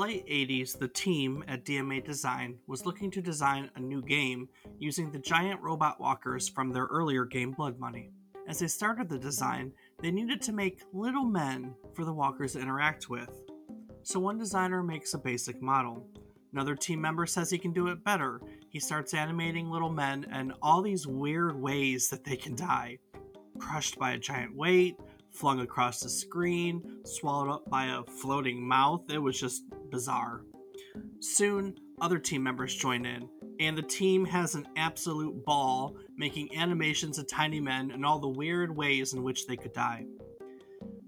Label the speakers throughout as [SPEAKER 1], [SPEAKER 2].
[SPEAKER 1] late 80s, the team at DMA Design was looking to design a new game using the giant robot walkers from their earlier game Blood Money. As they started the design, they needed to make little men for the walkers to interact with. So one designer makes a basic model. Another team member says he can do it better. He starts animating little men and all these weird ways that they can die. Crushed by a giant weight, flung across the screen, swallowed up by a floating mouth. It was just bizarre. Soon, other team members join in, and the team has an absolute ball making animations of tiny men and all the weird ways in which they could die.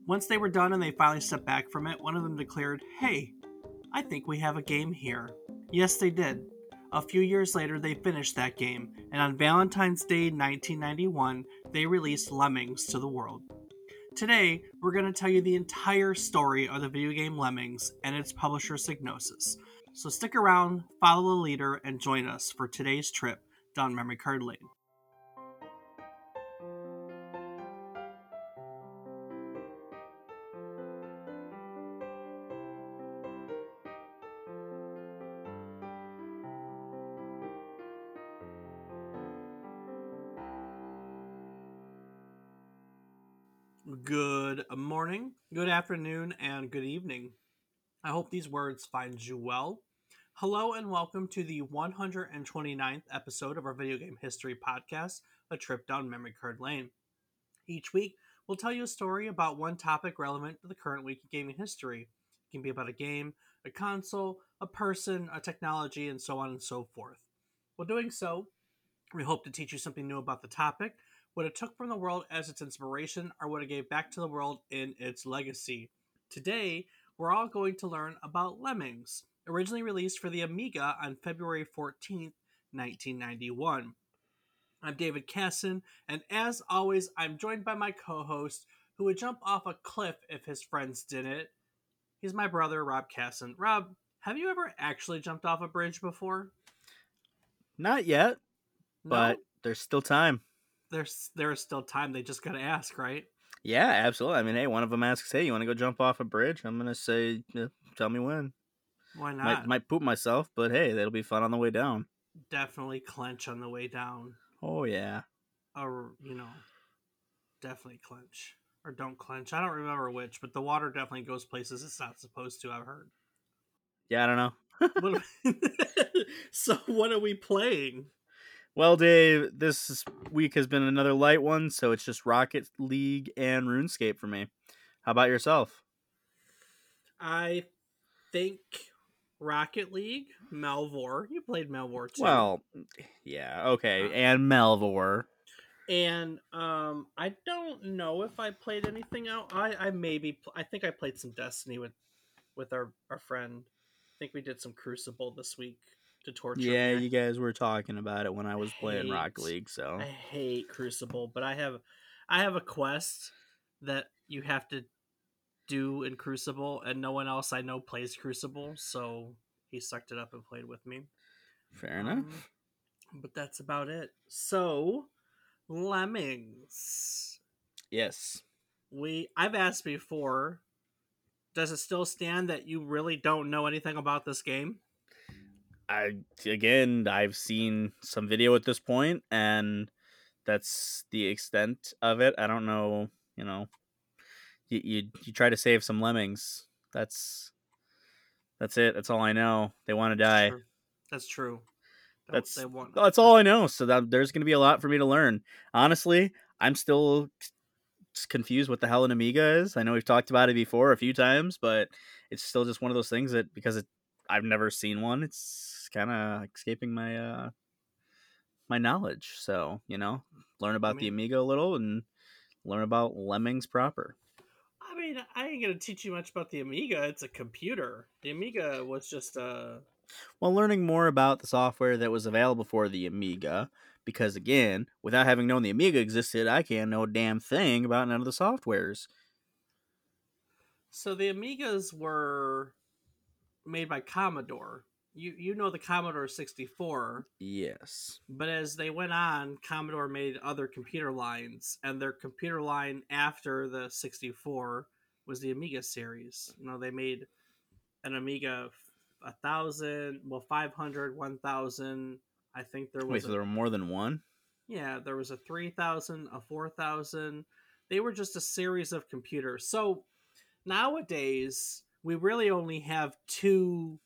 [SPEAKER 1] Once they were done and they finally stepped back from it, one of them declared, Hey, I think we have a game here. Yes, they did. A few years later, they finished that game, and on Valentine's Day 1991, they released Lemmings to the world. Today, we're going to tell you the entire story of the video game Lemmings and its publisher Psygnosis. So stick around, follow the leader, and join us for today's trip down memory card lane. Good uh, morning, good afternoon, and good evening. I hope these words find you well. Hello, and welcome to the 129th episode of our video game history podcast, A Trip Down Memory Card Lane. Each week, we'll tell you a story about one topic relevant to the current week in gaming history. It can be about a game, a console, a person, a technology, and so on and so forth. While doing so, we hope to teach you something new about the topic what it took from the world as its inspiration, or what it gave back to the world in its legacy. Today, we're all going to learn about Lemmings, originally released for the Amiga on February 14th, 1991. I'm David Casson, and as always, I'm joined by my co host, who would jump off a cliff if his friends didn't. He's my brother, Rob Casson. Rob, have you ever actually jumped off a bridge before?
[SPEAKER 2] Not yet,
[SPEAKER 1] No?
[SPEAKER 2] but there's still time.
[SPEAKER 1] There's there is still time. They just gotta ask, right?
[SPEAKER 2] Yeah, absolutely. I mean, hey, one of them asks, "Hey, you want to go jump off a bridge?" I'm gonna say, yeah, "Tell me when."
[SPEAKER 1] Why not?
[SPEAKER 2] Might might poop myself, but hey, that'll be fun on the way down.
[SPEAKER 1] Definitely clench on the way down,
[SPEAKER 2] Oh yeah.
[SPEAKER 1] or you know, definitely clench or don't clench. I don't remember which, but the water definitely goes places it's not supposed to. I've heard.
[SPEAKER 2] Yeah, I don't know.
[SPEAKER 1] So what are we playing?
[SPEAKER 2] Well, Dave, this week has been another light one, so it's just Rocket League and RuneScape for me. How about yourself?
[SPEAKER 1] I think Rocket League, Melvor. You played Melvor too.
[SPEAKER 2] Well, yeah, okay, and Melvor.
[SPEAKER 1] and um, I don't know if I played anything out. I I maybe pl- I think I played some Destiny with with our our friend. I think we did some Crucible this week to torture.
[SPEAKER 2] Yeah,
[SPEAKER 1] me.
[SPEAKER 2] you guys were talking about it when I was playing
[SPEAKER 1] hate-
[SPEAKER 2] Rocket League, so
[SPEAKER 1] I hate Crucible, but I have I have a quest that you have to do in Crucible, and no one else I know plays Crucible, so he sucked it up and played with me.
[SPEAKER 2] fair enough.
[SPEAKER 1] Um, but that's about it. So, Lemmings.
[SPEAKER 2] Yes.
[SPEAKER 1] We I've asked before. Does it still stand that you really don't know anything about this game?
[SPEAKER 2] I again, I've seen some video at this point, and that's the extent of it. I don't know. You know, you you, you try to save some lemmings. That's that's it. That's all I know. They want to die.
[SPEAKER 1] That's true.
[SPEAKER 2] That's
[SPEAKER 1] they want
[SPEAKER 2] that's all I know. So that there's going to be a lot for me to learn. Honestly, I'm still confused what the hell an Amiga is. I know we've talked about it before a few times, but it's still just one of those things that because it, I've never seen one, it's kind of escaping my uh my knowledge. So you know, learn about the
[SPEAKER 1] mean-
[SPEAKER 2] Amiga a little and learn about Lemmings proper.
[SPEAKER 1] I mean, I ain't gonna teach you much about the Amiga. It's a computer. The Amiga was just uh
[SPEAKER 2] Well, learning more about the software that was available for the Amiga, because again, without having known the Amiga existed, I can't know a damn thing about none of the softwares.
[SPEAKER 1] so the Amigas were made by Commodore. You you know the Commodore 64,
[SPEAKER 2] Yes.
[SPEAKER 1] but as they went on, Commodore made other computer lines, and their computer line after the 64 was the Amiga series. You know, they made an Amiga a thousand, well, 500, 1000. I think there was.
[SPEAKER 2] Wait, so
[SPEAKER 1] a-
[SPEAKER 2] there were more than one?
[SPEAKER 1] yeah, there was a 3000, a 4000. They were just a series of computers. So nowadays, we really only have two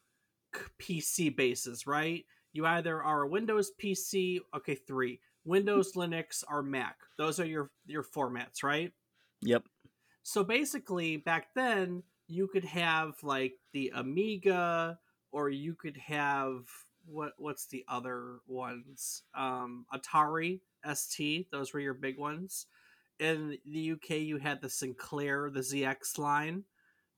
[SPEAKER 1] PC bases, right? You either are a Windows PC, okay, three. Windows, Linux, or Mac. Those are your your formats, right?
[SPEAKER 2] Yep.
[SPEAKER 1] So basically, back then, you could have like the Amiga, or you could have what what's the other ones? Um, Atari ST. Those were your big ones. In the UK, you had the Sinclair, the ZX line,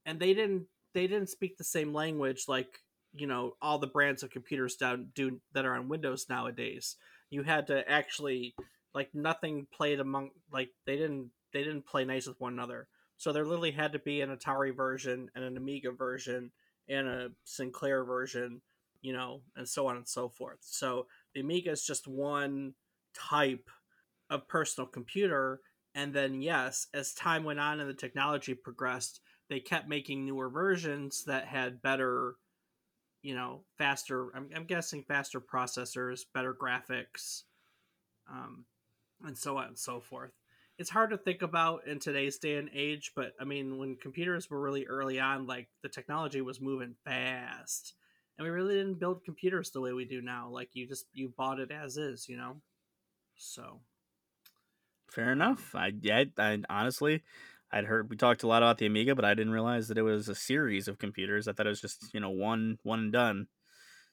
[SPEAKER 1] and they didn't they didn't speak the same language like you know all the brands of computers down do that are on Windows nowadays. You had to actually like nothing played among like they didn't they didn't play nice with one another. So there literally had to be an Atari version and an Amiga version and a Sinclair version, you know, and so on and so forth. So the Amiga is just one type of personal computer. And then, yes, as time went on and the technology progressed, they kept making newer versions that had better, you know, faster, I'm, I'm guessing faster processors, better graphics, um, and so on and so forth it's hard to think about in today's day and age, but I mean, when computers were really early on, like the technology was moving fast, and we really didn't build computers the way we do now. Like you just you bought it as is, you know. So
[SPEAKER 2] Fair enough. I yeah, I honestly, I'd heard we talked a lot about the Amiga, but I didn't realize that it was a series of computers. I thought it was just you know one one and done.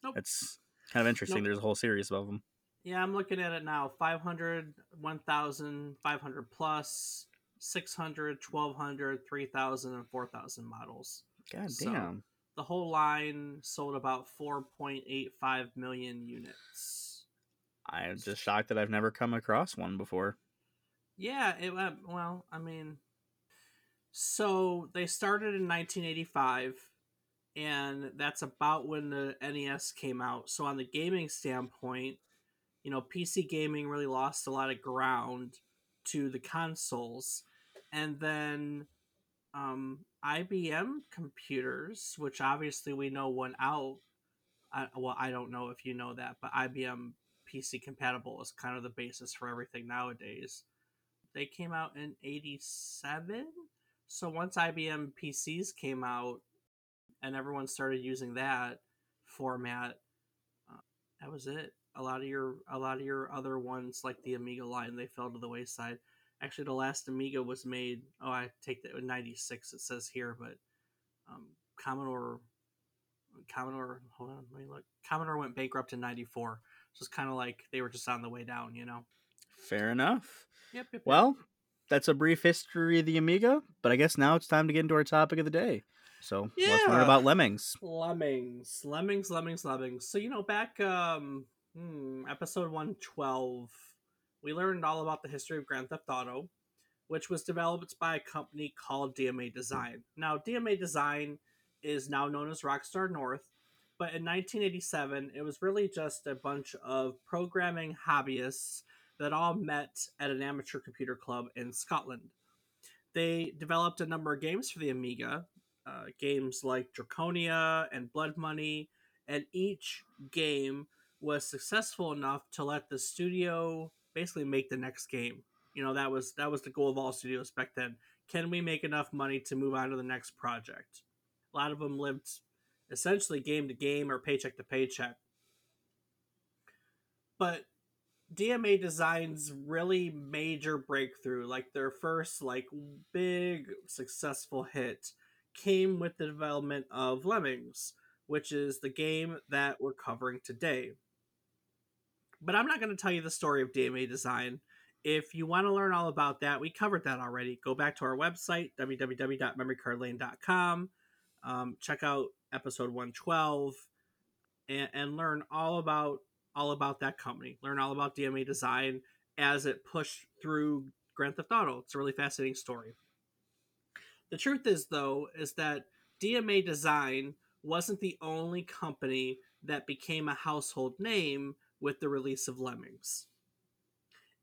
[SPEAKER 1] Nope.
[SPEAKER 2] It's kind of interesting.
[SPEAKER 1] Nope.
[SPEAKER 2] There's a whole series of them.
[SPEAKER 1] yeah, I'm looking at it now: 500, 1,000, 500 plus, 600, 1,200, 3,000, and 4,000 models.
[SPEAKER 2] God
[SPEAKER 1] So-
[SPEAKER 2] damn.
[SPEAKER 1] The whole line sold about 4.85 million units.
[SPEAKER 2] I'm just shocked that I've never come across one before.
[SPEAKER 1] Yeah, it went well. I mean, so they started in 1985, and that's about when the NES came out. So on the gaming standpoint, you know, PC gaming really lost a lot of ground to the consoles, and then um, IBM computers, which obviously we know went out. I, well, I don't know if you know that, but IBM PC compatible is kind of the basis for everything nowadays they came out in 87 so once ibm pcs came out and everyone started using that format uh, that was it. A lot of your a lot of your other ones like the amiga line they fell to the wayside. Actually the last amiga was made oh i take that 96 it says here but um, commodore commodore hold on let me look. Commodore went bankrupt in 94 so it's kind of like they were just on the way down you know?
[SPEAKER 2] Fair enough.
[SPEAKER 1] yep, yep, yep.
[SPEAKER 2] That's a brief history of the Amiga, but I guess now it's time to get into our topic of the day. So let's learn about lemmings.
[SPEAKER 1] Lemmings, lemmings, lemmings, lemmings. So you know, back um, hmm, episode one twelve, we learned all about the history of Grand Theft Auto, which was developed by a company called DMA Design. Now, DMA Design is now known as Rockstar North, but in 1987, it was really just a bunch of programming hobbyists that all met at an amateur computer club in Scotland. They developed a number of games for the Amiga, uh, games like Draconia and Blood Money, and each game was successful enough to let the studio basically make the next game. You know that was that was the goal of all studios back then. Can we make enough money to move on to the next project? A lot of them lived essentially game to game or paycheck to paycheck. But DMA Design's really major breakthrough, like their first like big successful hit, came with the development of Lemmings, which is the game that we're covering today. But I'm not going to tell you the story of DMA Design. If you want to learn all about that, we covered that already. Go back to our website, www.memorycardlane.com. Um, check out episode 112 and, and learn all about all about that company. Learn all about DMA Design as it pushed through Grand Theft Auto. It's a really fascinating story. The truth is, though, is that DMA Design wasn't the only company that became a household name with the release of Lemmings.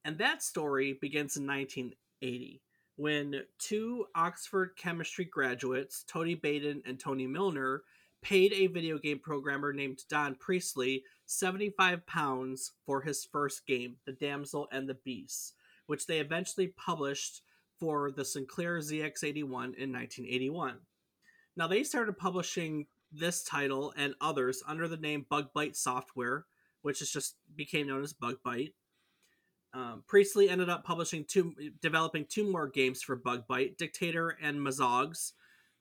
[SPEAKER 1] And that story begins in 1980 when two Oxford chemistry graduates, Tony Baden and Tony Milner, paid a video game programmer named Don Priestley 75 pounds for his first game, The Damsel and the Beast, which they eventually published for the Sinclair ZX81 in 1981. Now, they started publishing this title and others under the name Bug Byte Software, which is just became known as Bug Byte. Um, Priestley ended up publishing two, developing two more games for Bug Byte, Dictator and Mazogs,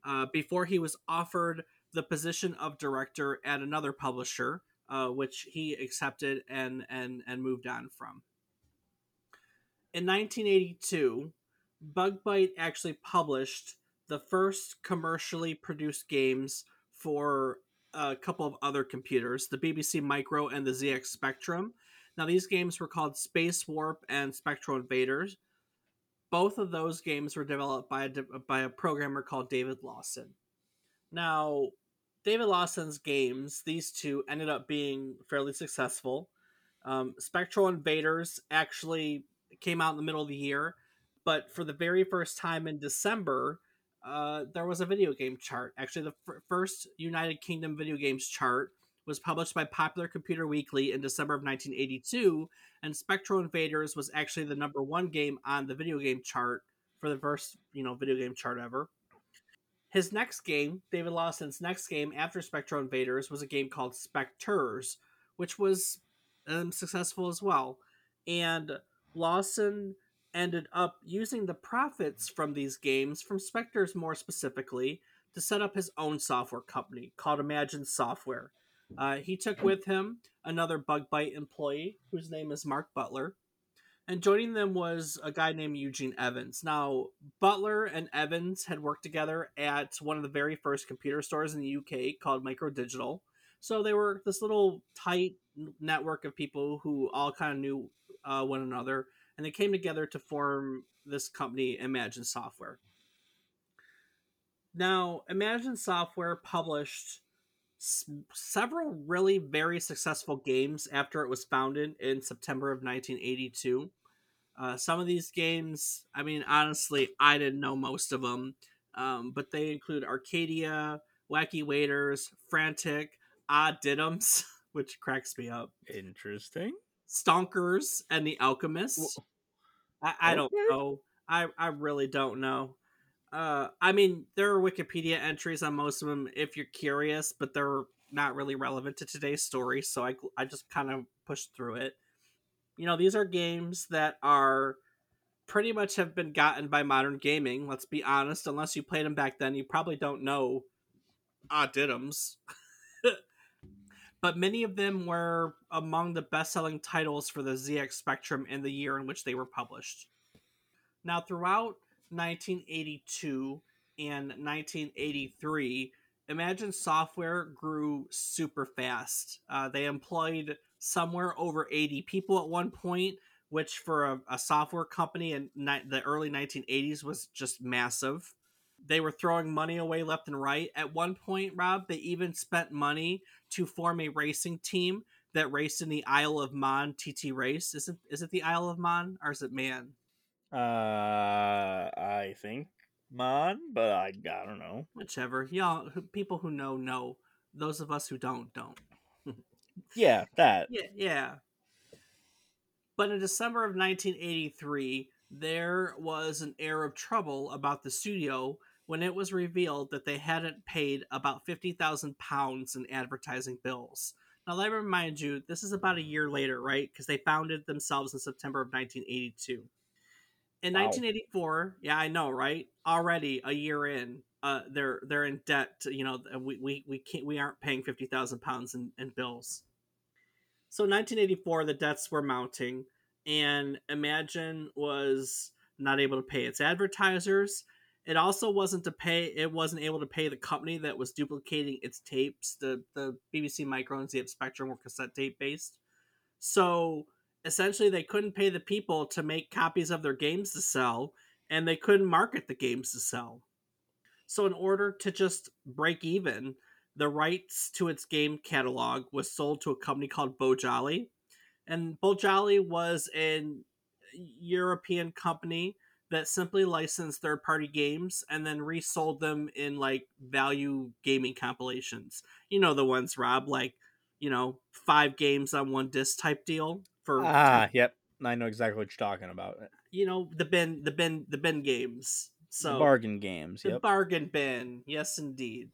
[SPEAKER 1] uh, before he was offered the position of director at another publisher, uh, which he accepted and and and moved on from. In 1982, Bug Byte actually published the first commercially produced games for a couple of other computers, the BBC Micro and the ZX Spectrum. Now, these games were called Space Warp and Spectral Invaders. Both of those games were developed by a, by a programmer called David Lawson. Now, David Lawson's games, these two ended up being fairly successful. Um, Spectral Invaders actually came out in the middle of the year, but for the very first time in December, uh, there was a video game chart. Actually, the f- first United Kingdom video games chart was published by Popular Computer Weekly in December of 1982, and Spectral Invaders was actually the number one game on the video game chart for the first, you know, video game chart ever. His next game, David Lawson's next game after Spectral Invaders, was a game called Spectres, which was um, successful as well. And Lawson ended up using the profits from these games, from Spectres more specifically, to set up his own software company called Imagine Software. Uh, he took with him another Bug Byte employee whose name is Mark Butler. And joining them was a guy named Eugene Evans. Now, Butler and Evans had worked together at one of the very first computer stores in the UK called Micro Digital. So they were this little tight network of people who all kind of knew uh, one another and they came together to form this company, Imagine Software. Now, Imagine Software published s- several really very successful games after it was founded in September of 1982. Uh, some of these games, I mean, honestly, I didn't know most of them, um, but they include Arcadia, Wacky Waiters, Frantic, Odd Diddums, which cracks me up.
[SPEAKER 2] Interesting.
[SPEAKER 1] Stonkers, and The Alchemist. I, I don't know. I, I really don't know. Uh, I mean, there are Wikipedia entries on most of them if you're curious, but they're not really relevant to today's story, so I, I just kind of pushed through it. You know, these are games that are pretty much have been gotten by modern gaming. Let's be honest. Unless you played them back then, you probably don't know Oddidums. but many of them were among the best-selling titles for the ZX Spectrum in the year in which they were published. Now, throughout 1982 and 1983, Imagine Software grew super fast. Uh, they employed somewhere over 80 people at one point, which for a, a software company in ni- the early 1980s was just massive. They were throwing money away left and right. At one point, Rob, they even spent money to form a racing team that raced in the Isle of Man TT race. Is it is it the Isle of Man or is it Man?
[SPEAKER 2] Uh, I think Mon, but I, I don't know.
[SPEAKER 1] Whichever. Y'all, people who know know. Those of us who don't don't.
[SPEAKER 2] Yeah, that.
[SPEAKER 1] Yeah, yeah. But in December of 1983, there was an air of trouble about the studio when it was revealed that they hadn't paid about 50,000 pounds in advertising bills. Now, let me remind you, this is about a year later, right? Because they founded themselves in September of 1982. In
[SPEAKER 2] Wow.
[SPEAKER 1] 1984, yeah, I know, right? Already a year in, uh, they're they're in debt. To, you know, we we we can't we aren't paying 50,000 pounds in, in bills. So 1984, the debts were mounting, and Imagine was not able to pay its advertisers. It also wasn't to pay. It wasn't able to pay the company that was duplicating its tapes. The the BBC Micro and ZX Spectrum were cassette tape based. So essentially, they couldn't pay the people to make copies of their games to sell, and they couldn't market the games to sell. So in order to just break even, the rights to its game catalog was sold to a company called Beau Jolly. And Beau Jolly was an European company that simply licensed third party games and then resold them in like value gaming compilations. You know the ones, Rob, like, you know, five games on one disc type deal for
[SPEAKER 2] Ah, yep. I know exactly what you're talking about.
[SPEAKER 1] you know, the bin the bin the bin games. So
[SPEAKER 2] the bargain games.
[SPEAKER 1] the
[SPEAKER 2] Yep.
[SPEAKER 1] bargain bin. Yes indeed.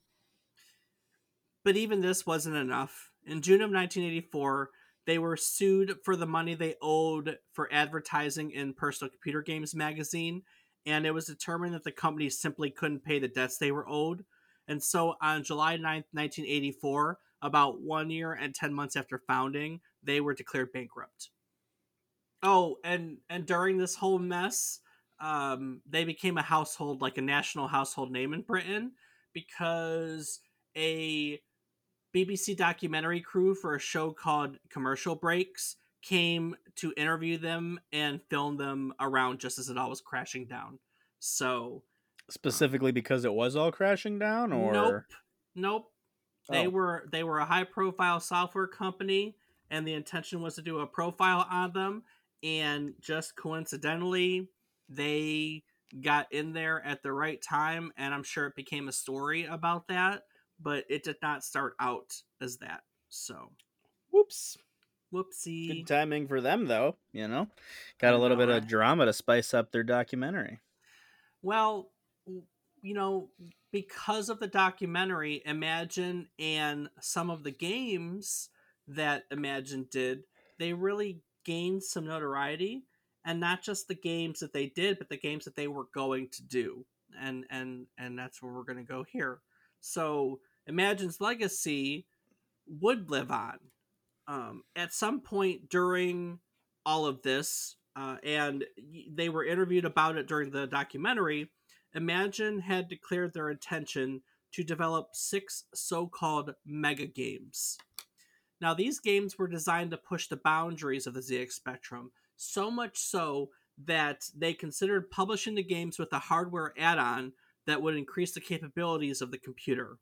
[SPEAKER 1] But even this wasn't enough. In June of 1984, they were sued for the money they owed for advertising in Personal Computer Games magazine, and it was determined that the company simply couldn't pay the debts they were owed. And so on July 9th, 1984, about one year and 10 months after founding, they were declared bankrupt. Oh, and and during this whole mess, um, they became a household, like a national household name in Britain, because a BBC documentary crew for a show called Commercial Breaks came to interview them and film them around just as it all was crashing down. So,
[SPEAKER 2] Specifically because it was all crashing down, or
[SPEAKER 1] nope, nope. They
[SPEAKER 2] Oh.
[SPEAKER 1] were they were a high profile software company, and the intention was to do a profile on them. And just coincidentally, they got in there at the right time, and I'm sure it became a story about that. But it did not start out as that. So,
[SPEAKER 2] whoops.
[SPEAKER 1] whoopsie.
[SPEAKER 2] Good timing for them, though. You know, got a little bit of drama to spice up their documentary.
[SPEAKER 1] Well, you know, because of the documentary, Imagine and some of the games that Imagine did, they really gained some notoriety, and not just the games that they did, but the games that they were going to do. And and and that's where we're going to go here. So, Imagine's legacy would live on. Um, at some point during all of this, uh, and they were interviewed about it during the documentary. Imagine had declared their intention to develop six so called mega games. Now, these games were designed to push the boundaries of the ZX Spectrum, so much so that they considered publishing the games with a hardware add on that would increase the capabilities of the computer.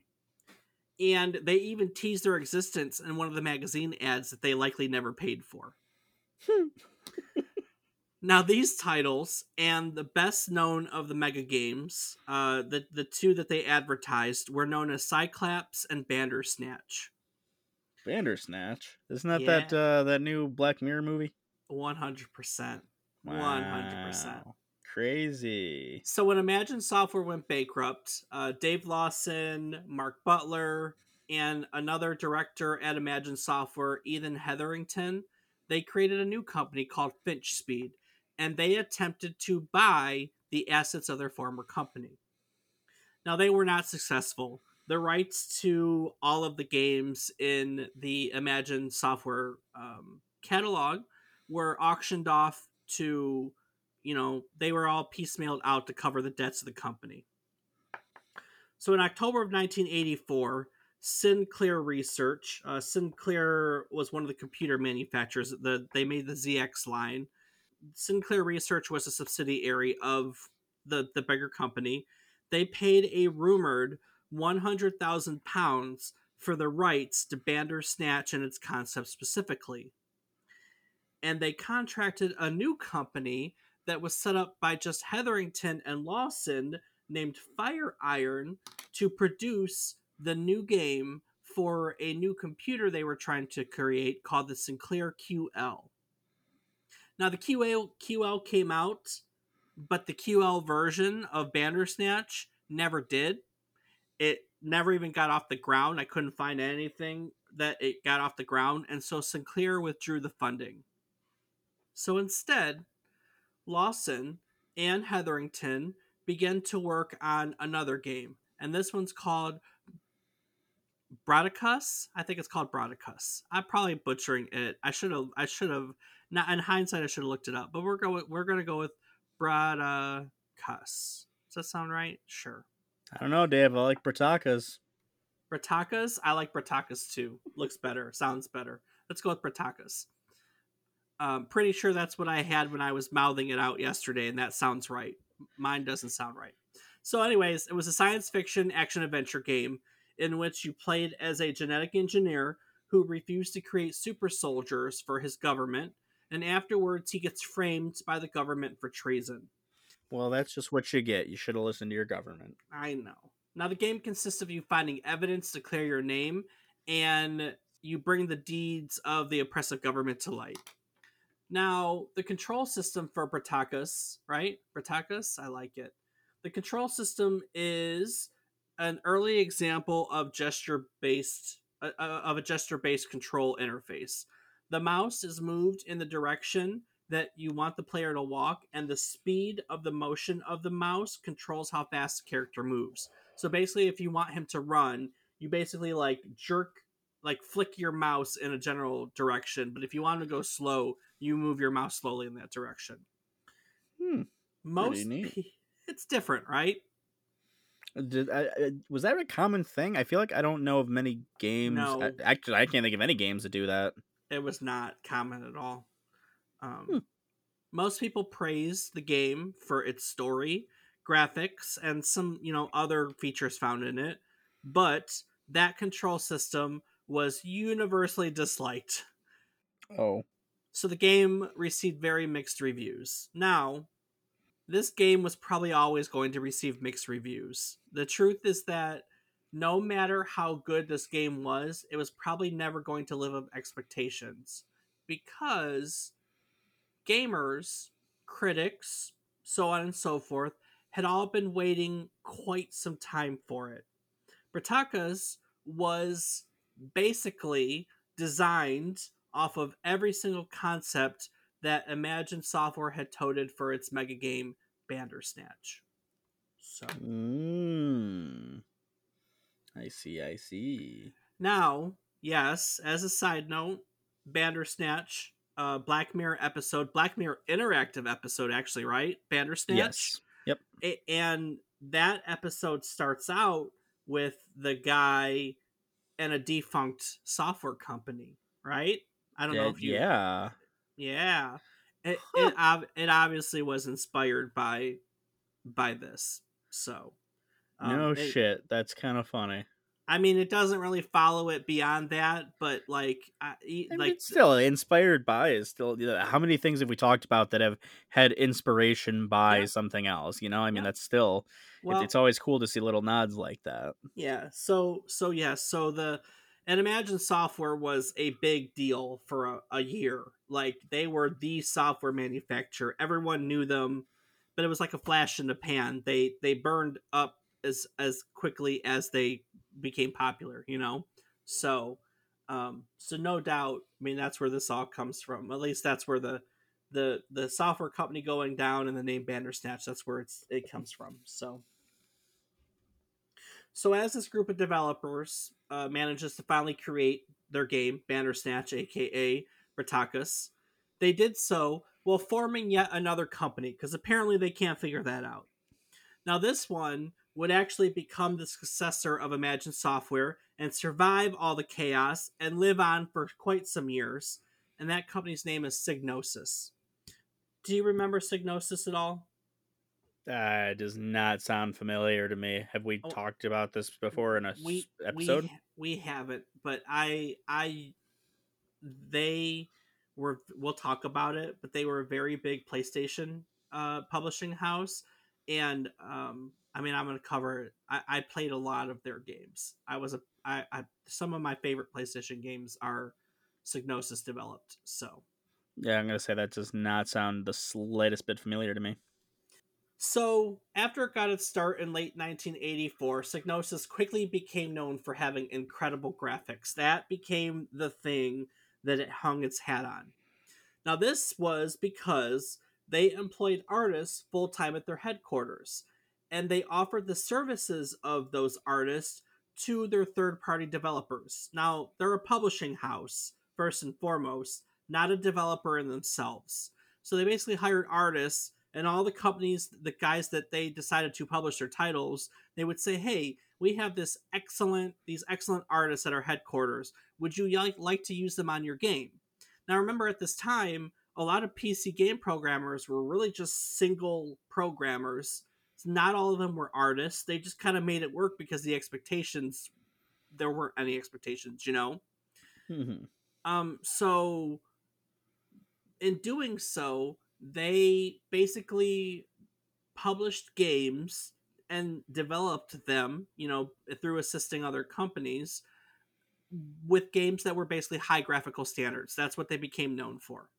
[SPEAKER 1] And they even teased their existence in one of the magazine ads that they likely never paid for. Now, these titles and the best known of the mega games, uh, the the two that they advertised were known as Cyclops and Bandersnatch.
[SPEAKER 2] Bandersnatch, isn't that
[SPEAKER 1] Yeah.
[SPEAKER 2] that uh, that new Black Mirror movie?
[SPEAKER 1] One hundred percent, one hundred percent.
[SPEAKER 2] Crazy.
[SPEAKER 1] So when Imagine Software went bankrupt, uh, Dave Lawson, Mark Butler, and another director at Imagine Software, Ethan Hetherington, they created a new company called Finch Speed, and they attempted to buy the assets of their former company. Now they were not successful. The rights to all of the games in the Imagine Software um, catalog were auctioned off to you know, they were all piecemealed out to cover the debts of the company. So in October of 1984, Sinclair Research, uh, Sinclair was one of the computer manufacturers. The, they made the ZX line. Sinclair Research was a subsidiary of the, the bigger company. They paid a rumored 100,000 pounds for the rights to Bandersnatch and its concept specifically. And they contracted a new company that was set up by just Hetherington and Lawson named Fire Iron to produce the new game for a new computer they were trying to create called the Sinclair QL. Now the QL QL came out, but the QL version of Bandersnatch never did. It never even got off the ground. I couldn't find anything that it got off the ground, and so Sinclair withdrew the funding. So instead, Lawson and Hetherington began to work on another game, and this one's called Brodicus. I think it's called Brodicus. I'm probably butchering it. I should have. I should have. Not in hindsight, I should have looked it up. But we're going. We're going to go with Brodicus. Does that sound right? Sure.
[SPEAKER 2] I don't know, Dave. I like Brataccas.
[SPEAKER 1] Brataccas. I like Brataccas too. Looks better. Sounds better. Let's go with Brataccas. Um, pretty sure that's what I had when I was mouthing it out yesterday, and that sounds right. Mine doesn't sound right. So, anyways, it was a science fiction action adventure game in which you played as a genetic engineer who refused to create super soldiers for his government, and afterwards he gets framed by the government for treason.
[SPEAKER 2] Well, that's just what you get. You should have listened to your government.
[SPEAKER 1] I know. Now, the game consists of you finding evidence to clear your name, and you bring the deeds of the oppressive government to light. Now, the control system for Brataccas, right? Brataccas, I like it. The control system is an early example of gesture based uh, uh, of a gesture based control interface. The mouse is moved in the direction that you want the player to walk, and the speed of the motion of the mouse controls how fast the character moves. So basically, if you want him to run, you basically like jerk, like flick your mouse in a general direction. But if you want him to go slow, you move your mouse slowly in that direction.
[SPEAKER 2] Hmm.
[SPEAKER 1] Most pe- it's different, right?
[SPEAKER 2] Uh, did I, I- was that a common thing? I feel like I don't know of many games.
[SPEAKER 1] No.
[SPEAKER 2] I- actually, I can't think of any games that do that.
[SPEAKER 1] it was not common at all. Um,
[SPEAKER 2] Hmm.
[SPEAKER 1] Most people praise the game for its story, graphics, and some you know other features found in it, but that control system was universally disliked.
[SPEAKER 2] Oh,
[SPEAKER 1] So the game received very mixed reviews. Now, this game was probably always going to receive mixed reviews. The truth is that no matter how good this game was, it was probably never going to live up expectations because gamers, critics, so on and so forth, had all been waiting quite some time for it. Brataccas was basically designed off of every single concept that Imagine Software had toted for its mega game Bandersnatch. So
[SPEAKER 2] mm. I see. I see.
[SPEAKER 1] now, yes, as a side note, Bandersnatch, uh, Black Mirror episode, Black Mirror interactive episode, actually, right? Bandersnatch.
[SPEAKER 2] Yes. Yep.
[SPEAKER 1] A- and that episode starts out with the guy and a defunct software company, right? I don't know if you
[SPEAKER 2] yeah.
[SPEAKER 1] Yeah. It,
[SPEAKER 2] Huh.
[SPEAKER 1] it, it obviously was inspired by by this. So
[SPEAKER 2] no
[SPEAKER 1] um, it-
[SPEAKER 2] shit. That's kind of funny.
[SPEAKER 1] I mean, it doesn't really follow it beyond that, but like, I,
[SPEAKER 2] mean,
[SPEAKER 1] like
[SPEAKER 2] it's still inspired by is still. you know, How many things have we talked about that have had inspiration by
[SPEAKER 1] Yeah.
[SPEAKER 2] something else? You know, I mean,
[SPEAKER 1] Yeah.
[SPEAKER 2] that's still.
[SPEAKER 1] well,
[SPEAKER 2] it's always cool to see little nods like that.
[SPEAKER 1] Yeah. So so yeah. So the and Imagine Software was a big deal for a, a year. Like they were the software manufacturer. Everyone knew them, but it was like a flash in the pan. They they burned up as as quickly as they became popular. You know. So um so no doubt. I mean that's where this all comes from. At least that's where the the the software company going down and the name Bandersnatch. That's where it's it comes from. So. So as this group of developers uh, manages to finally create their game, Bandersnatch, aka Brataccas, they did so while forming yet another company because apparently they can't figure that out. Now this one would actually become the successor of Imagine Software and survive all the chaos and live on for quite some years. And that company's name is Psygnosis. Do you remember Psygnosis at all?
[SPEAKER 2] Uh, does not sound familiar to me. Have we
[SPEAKER 1] Oh.
[SPEAKER 2] talked about this before in a
[SPEAKER 1] we
[SPEAKER 2] episode?
[SPEAKER 1] we we haven't but i i they were we'll talk about it but they were a very big playstation uh publishing house and um i mean i'm gonna cover i, I played a lot of their games i was a I, I some of my favorite playstation games are Psygnosis developed so
[SPEAKER 2] yeah, I'm gonna say that does not sound the slightest bit familiar to me.
[SPEAKER 1] So, after it got its start in late 1984, Psygnosis quickly became known for having incredible graphics. That became the thing that it hung its hat on. Now, this was because they employed artists full time at their headquarters, and they offered the services of those artists to their third party developers. Now, they're a publishing house, first and foremost, not a developer in themselves. So, they basically hired artists and all the companies the guys that they decided to publish their titles they would say hey we have this excellent these excellent artists at our headquarters would you like, like to use them on your game now remember at this time a lot of pc game programmers were really just single programmers not all of them were artists they just kind of made it work because the expectations there weren't any expectations you know
[SPEAKER 2] Mhm.
[SPEAKER 1] um, so in doing so, they basically published games and developed them, you know, through assisting other companies with games that were basically high graphical standards. That's what they became known for.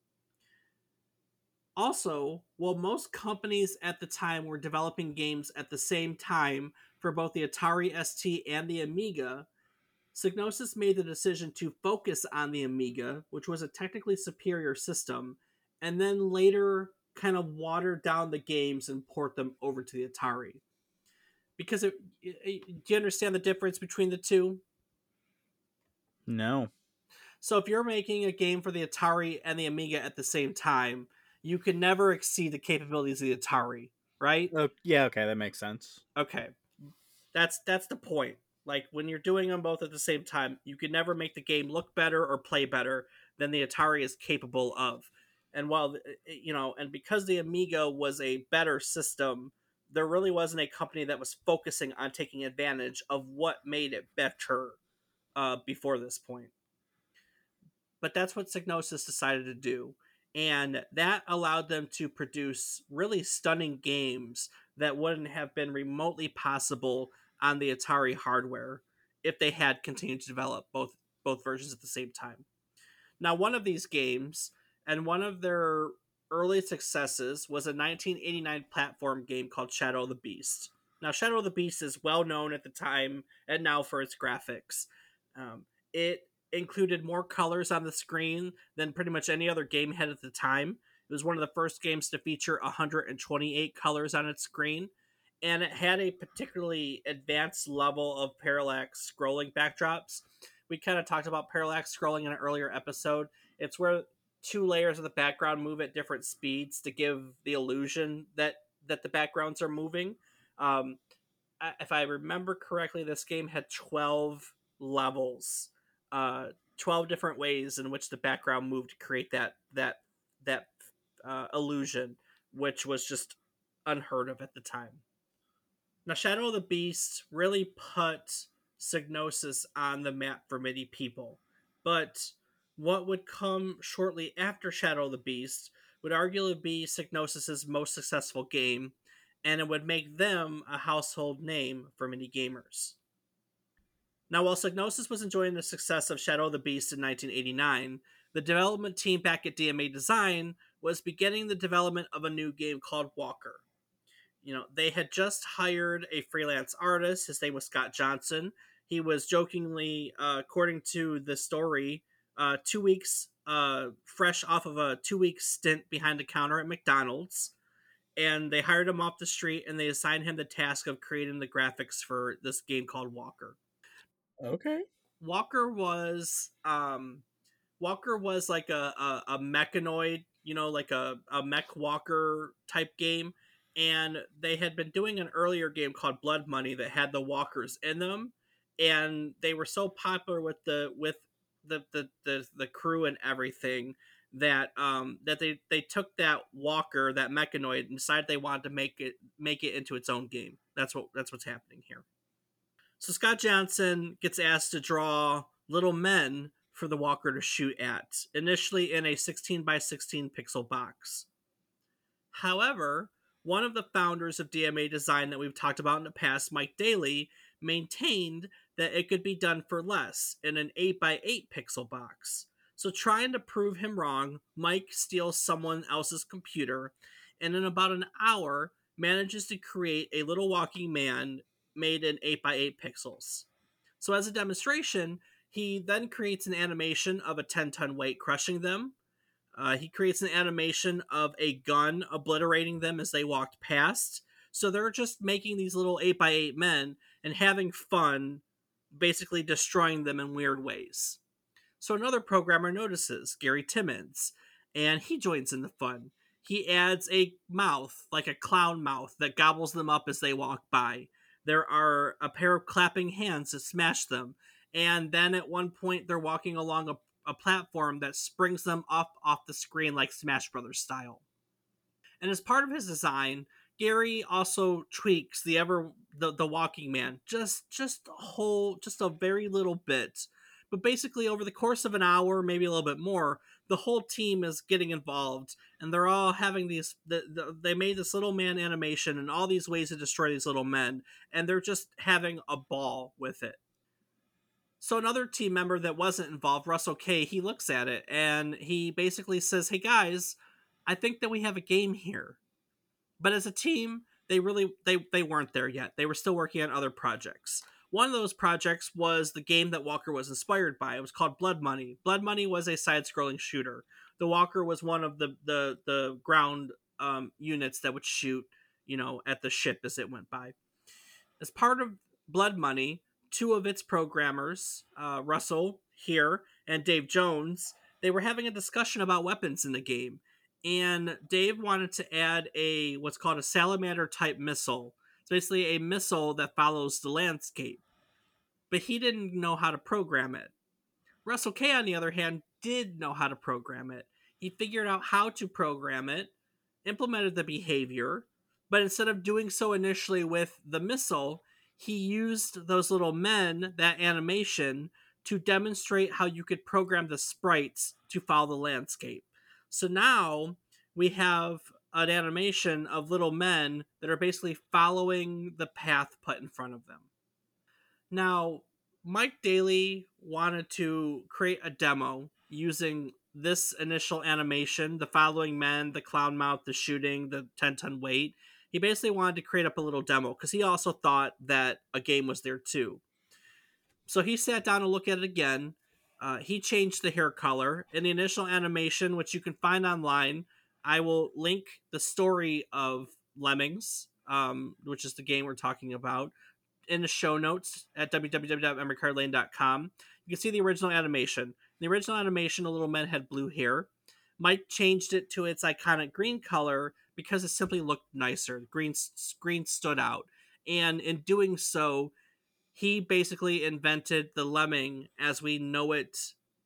[SPEAKER 1] Also, while most companies at the time were developing games at the same time for both the Atari ST and the Amiga, Psygnosis made the decision to focus on the Amiga, which was a technically superior system, and then later kind of water down the games and port them over to the Atari. Because it, it, do you understand the difference between the two?
[SPEAKER 2] No.
[SPEAKER 1] So if you're making a game for the Atari and the Amiga at the same time, you can never exceed the capabilities of the Atari, right?
[SPEAKER 2] Oh, yeah, okay, that makes sense.
[SPEAKER 1] Okay. That's that's the point. Like when you're doing them both at the same time, you can never make the game look better or play better than the Atari is capable of. And while eh, you know, and because the Amiga was a better system, there really wasn't a company that was focusing on taking advantage of what made it better uh, before this point. But that's what Psygnosis decided to do and that allowed them to produce really stunning games that wouldn't have been remotely possible on the Atari hardware if they had continued to develop both both versions at the same time. Now, one of these games and one of their early successes was a 1989 platform game called Shadow of the Beast. Now, Shadow of the Beast is well known at the time and now for its graphics. Um, it included more colors on the screen than pretty much any other game had at the time. It was one of the first games to feature 128 colors on its screen, and it had a particularly advanced level of parallax scrolling backdrops. We kind of talked about parallax scrolling in an earlier episode. It's where two layers of the background move at different speeds to give the illusion that that the backgrounds are moving. Um, if I remember correctly, this game had 12 levels uh, 12 different ways in which the background moved to create that that that uh, illusion which was just unheard of at the time. Now shadow of the beast really put psygnosis on the map for many people but what would come shortly after shadow of the beast would arguably be psygnosis's most successful game and it would make them a household name for many gamers now, while Psygnosis was enjoying the success of Shadow of the Beast in 1989, the development team back at DMA Design was beginning the development of a new game called Walker. You know, they had just hired a freelance artist. His name was Scott Johnston. He was jokingly, uh, according to the story, uh, two weeks uh, fresh off of a two week stint behind the counter at McDonald's. And they hired him off the street and they assigned him the task of creating the graphics for this game called Walker.
[SPEAKER 2] Okay.
[SPEAKER 1] Walker was um Walker was like a, a, a mechanoid, you know, like a, a mech walker type game. And they had been doing an earlier game called Blood Money that had the walkers in them. And they were so popular with the with the the, the, the crew and everything that um that they they took that walker that mechanoid and decided they wanted to make it make it into its own game that's what that's what's happening here so Scott Johnston gets asked to draw little men for the Walker to shoot at, initially in a 16 by 16 pixel box. However, one of the founders of DMA Design that we've talked about in the past, Mike Dailly, maintained that it could be done for less in an 8 by 8 pixel box. So, trying to prove him wrong, Mike steals someone else's computer and in about an hour manages to create a little walking man made in 8 by 8 pixels. So as a demonstration, he then creates an animation of a 10 ton weight crushing them. Uh, he creates an animation of a gun obliterating them as they walked past. So they're just making these little 8 by 8 men and having fun, basically destroying them in weird ways. So another programmer notices, Gary Timmons, and he joins in the fun. He adds a mouth, like a clown mouth, that gobbles them up as they walk by there are a pair of clapping hands to smash them. And then at one point, they're walking along a, a platform that springs them up off the screen like Smash Brothers style. And as part of his design, Gary also tweaks the ever the, the walking man just just a whole just a very little bit But basically, over the course of an hour, maybe a little bit more, the whole team is getting involved, and they're all having these. The, the, they made this little man animation and all these ways to destroy these little men, and they're just having a ball with it. So another team member that wasn't involved, Russell Kay, he looks at it and he basically says, "Hey guys, I think that we have a game here." But as a team, they really they they weren't there yet. They were still working on other projects. One of those projects was the game that Walker was inspired by. It was called Blood Money. Blood Money was a side-scrolling shooter. The Walker was one of the the the ground um, units that would shoot, you know, at the ship as it went by. As part of Blood Money, two of its programmers, uh, Russell here and Dave Jones, they were having a discussion about weapons in the game. And Dave wanted to add a what's called a salamander type missile. It's basically a missile that follows the landscape. But he didn't know how to program it. Russell Kay, on the other hand, did know how to program it. He figured out how to program it, implemented the behavior, but instead of doing so initially with the missile, he used those little men, that animation, to demonstrate how you could program the sprites to follow the landscape. So now we have an animation of little men that are basically following the path put in front of them. Now, Mike Dailly wanted to create a demo using this initial animation the following men, the clown mouth, the shooting, the 10 ton weight, he basically wanted to create up a little demo because he also thought that a game was there too. So he sat down and looked at it again. Uh, he changed the hair color in the initial animation, which you can find online. I will link the story of Lemmings, um, which is the game we're talking about, in the show notes at www.memorycardlane.com. You can see the original animation. the original animation, the little men had blue hair. Mike changed it to its iconic green color because it simply looked nicer. Green green stood out, and in doing so, he basically invented the lemming as we know it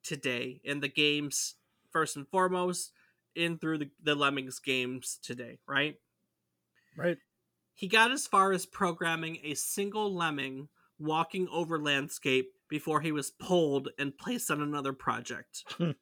[SPEAKER 1] today in the games first and foremost in through the, the lemmings games today right
[SPEAKER 2] right
[SPEAKER 1] he got as far as programming a single lemming walking over landscape before he was pulled and placed on another project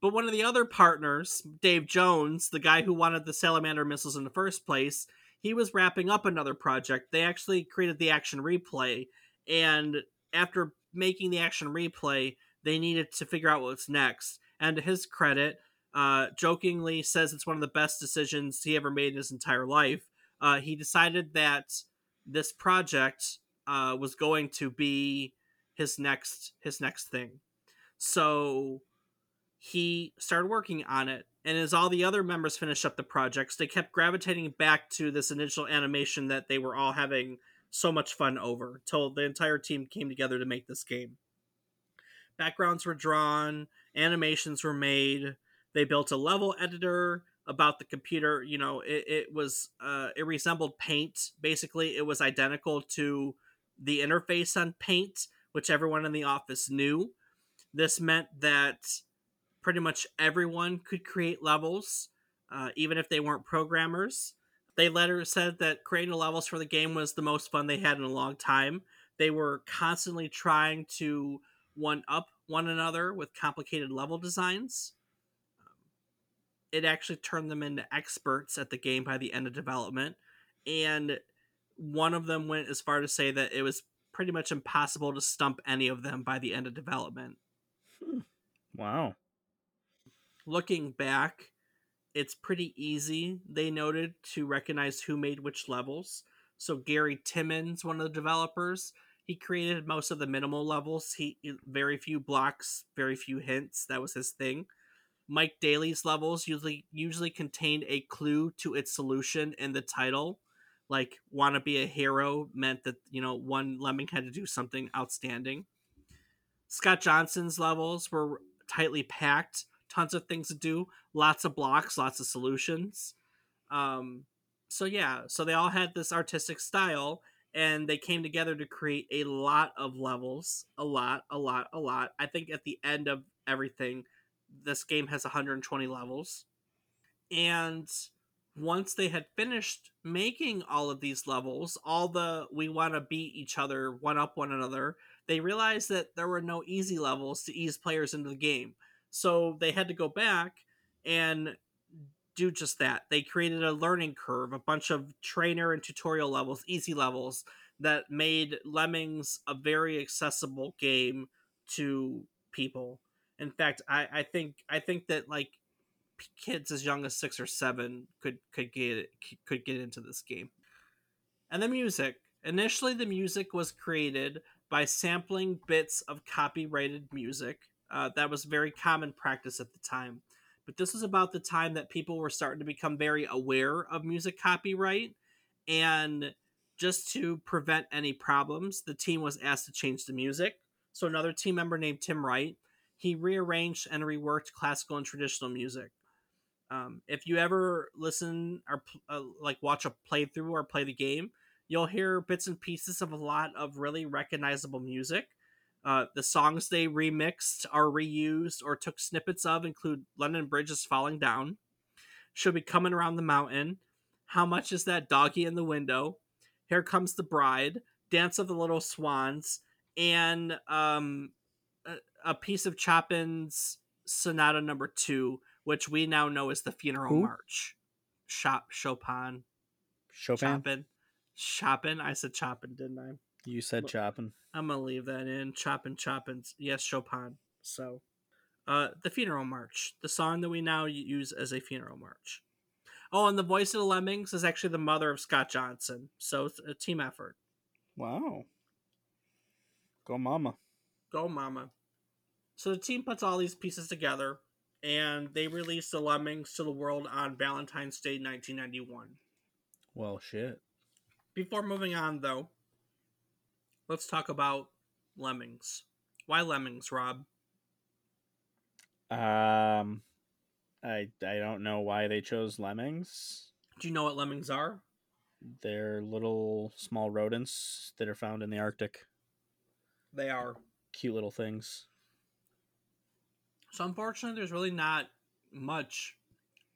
[SPEAKER 1] But one of the other partners, Dave Jones, the guy who wanted the salamander missiles in the first place, he was wrapping up another project. They actually created the action replay, and after making the action replay, they needed to figure out what's next. And to his credit, uh, jokingly says it's one of the best decisions he ever made in his entire life. Uh, he decided that this project uh, was going to be his next his next thing. So he started working on it and as all the other members finished up the projects they kept gravitating back to this initial animation that they were all having so much fun over till the entire team came together to make this game backgrounds were drawn animations were made they built a level editor about the computer you know it, it was uh, it resembled paint basically it was identical to the interface on paint which everyone in the office knew this meant that pretty much everyone could create levels, uh, even if they weren't programmers. They later said that creating levels for the game was the most fun they had in a long time. They were constantly trying to one up one another with complicated level designs. It actually turned them into experts at the game by the end of development. And one of them went as far to say that it was pretty much impossible to stump any of them by the end of development.
[SPEAKER 2] Wow
[SPEAKER 1] looking back, it's pretty easy, they noted, to recognize who made which levels. So Gary Timmons, one of the developers, he created most of the minimal levels. He very few blocks, very few hints. That was his thing. Mike Dailly's levels usually usually contained a clue to its solution in the title. Like "Wanna Be a Hero" meant that you know one lemming had to do something outstanding. Scott Johnston's levels were tightly packed tons of things to do, lots of blocks, lots of solutions. Um, so yeah, so they all had this artistic style and they came together to create a lot of levels, a lot, a lot, a lot. I think at the end of everything, this game has 120 levels. And once they had finished making all of these levels, all the we want to beat each other, one up one another, they realized that there were no easy levels to ease players into the game. So they had to go back and do just that. They created a learning curve, a bunch of trainer and tutorial levels, easy levels that made Lemmings a very accessible game to people. In fact, I, I think I think that like kids as young as six or seven could could get could get into this game. And the music. Initially, the music was created by sampling bits of copyrighted music. Uh, that was very common practice at the time. But this was about the time that people were starting to become very aware of music copyright. And just to prevent any problems, the team was asked to change the music. So another team member named Tim Wright, he rearranged and reworked classical and traditional music. Um, if you ever listen or uh, like watch a playthrough or play the game, you'll hear bits and pieces of a lot of really recognizable music. Uh, the songs they remixed are reused or took snippets of include London Bridge is Falling Down, Should Be Coming Around the Mountain, How Much Is That Doggy in the Window, Here Comes the Bride, Dance of the Little Swans, and um, a, piece of Chopin's Sonata Number Two, which we now know as the Funeral
[SPEAKER 2] Who?
[SPEAKER 1] March. Shop Chopin.
[SPEAKER 2] Chopin.
[SPEAKER 1] Chopin. Chopin. I said Chopin, didn't I?
[SPEAKER 2] You said chopping.
[SPEAKER 1] I'm gonna leave that in. Chopin, Chopin. Yes, Chopin. So, uh, the Funeral March, the song that we now use as a funeral march. Oh, and the voice of the Lemmings is actually the mother of Scott Johnston. So it's a team effort.
[SPEAKER 2] Wow. Go mama.
[SPEAKER 1] Go, mama. So the team puts all these pieces together, and they release the Lemmings to the world on Valentine's Day, 1991.
[SPEAKER 2] Well, shit.
[SPEAKER 1] Before moving on, though, let's talk about Lemmings. Why Lemmings, Rob?
[SPEAKER 2] Um, I I don't know why they chose lemmings.
[SPEAKER 1] Do you know what Lemmings are?
[SPEAKER 2] They're little small rodents that are found in the Arctic.
[SPEAKER 1] They are.
[SPEAKER 2] Cute little things.
[SPEAKER 1] So unfortunately, there's really not much.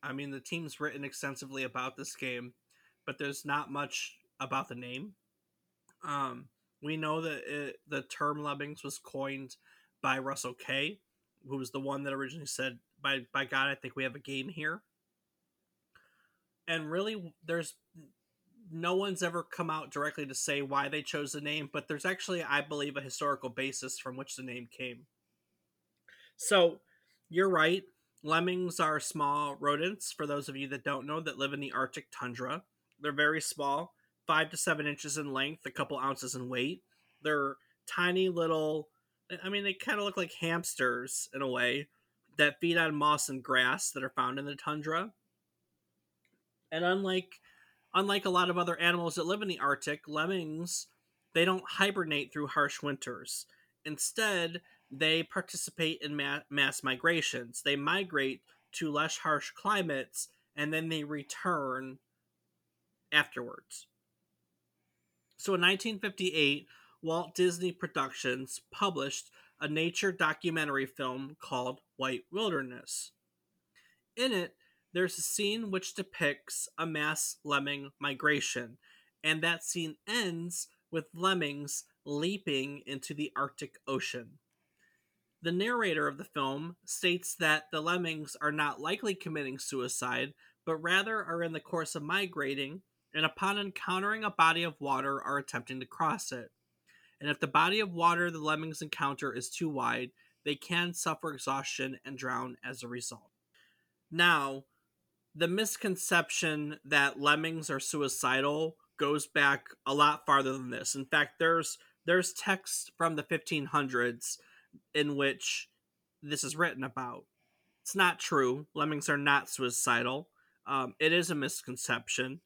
[SPEAKER 1] I mean, the team's written extensively about this game, but there's not much about the name. Um, we know that it, the term lemmings was coined by Russell Kay, who was the one that originally said, "By by God, I think we have a game here." And really, there's no one's ever come out directly to say why they chose the name, but there's actually, I believe, a historical basis from which the name came. So, you're right. Lemmings are small rodents, for those of you that don't know, that live in the Arctic tundra. They're very small, five to seven inches in length, a couple ounces in weight. They're tiny little, I mean, they kind of look like hamsters in a way that feed on moss and grass that are found in the tundra. And unlike unlike a lot of other animals that live in the Arctic, lemmings they don't hibernate through harsh winters. Instead, they participate in ma- mass migrations. They migrate to less harsh climates and then they return afterwards. So in 1958, Walt Disney Productions published a nature documentary film called White Wilderness. In it, there's a scene which depicts a mass lemming migration, and that scene ends with lemmings leaping into the Arctic Ocean. The narrator of the film states that the lemmings are not likely committing suicide, but rather are in the course of migrating, and upon encountering a body of water, are attempting to cross it. And if the body of water the lemmings encounter is too wide, they can suffer exhaustion and drown as a result. Now, the misconception that lemmings are suicidal goes back a lot farther than this. In fact, there's there's text from the 1500s in which this is written about. It's not true. Lemmings are not suicidal. Um, it is a misconception,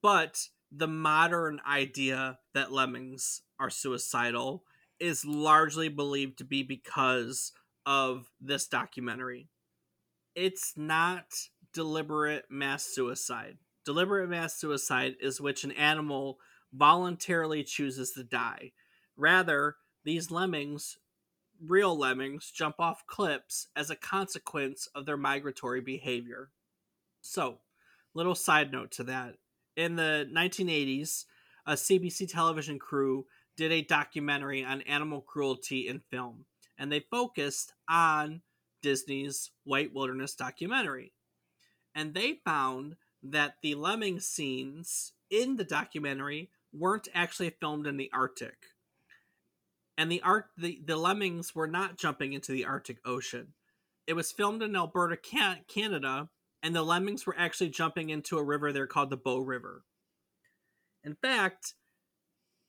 [SPEAKER 1] but the modern idea that lemmings are suicidal is largely believed to be because of this documentary. It's not deliberate mass suicide. Deliberate mass suicide is which an animal voluntarily chooses to die. Rather, these lemmings, real lemmings, jump off cliffs as a consequence of their migratory behavior. So, little side note to that. In the 1980s, a CBC television crew did a documentary on animal cruelty in film, and they focused on Disney's White Wilderness documentary. And they found that the lemming scenes in the documentary weren't actually filmed in the Arctic. And the art the, the lemmings were not jumping into the Arctic Ocean. It was filmed in Alberta, Canada, and the lemmings were actually jumping into a river there called the Bow River. In fact,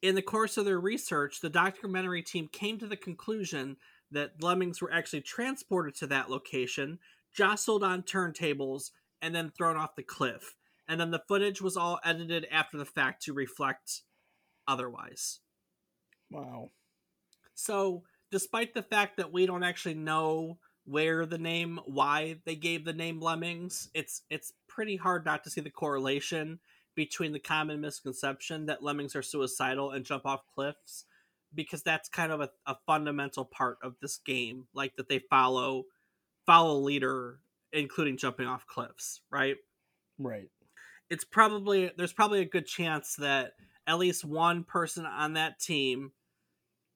[SPEAKER 1] in the course of their research, the documentary team came to the conclusion that lemmings were actually transported to that location, jostled on turntables, and then thrown off the cliff. And then the footage was all edited after the fact to reflect otherwise.
[SPEAKER 2] Wow.
[SPEAKER 1] So, despite the fact that we don't actually know where the name why they gave the name lemmings, it's it's pretty hard not to see the correlation between the common misconception that lemmings are suicidal and jump off cliffs because that's kind of a, a fundamental part of this game like that they follow follow leader including jumping off cliffs right?
[SPEAKER 2] Right.
[SPEAKER 1] It's probably there's probably a good chance that at least one person on that team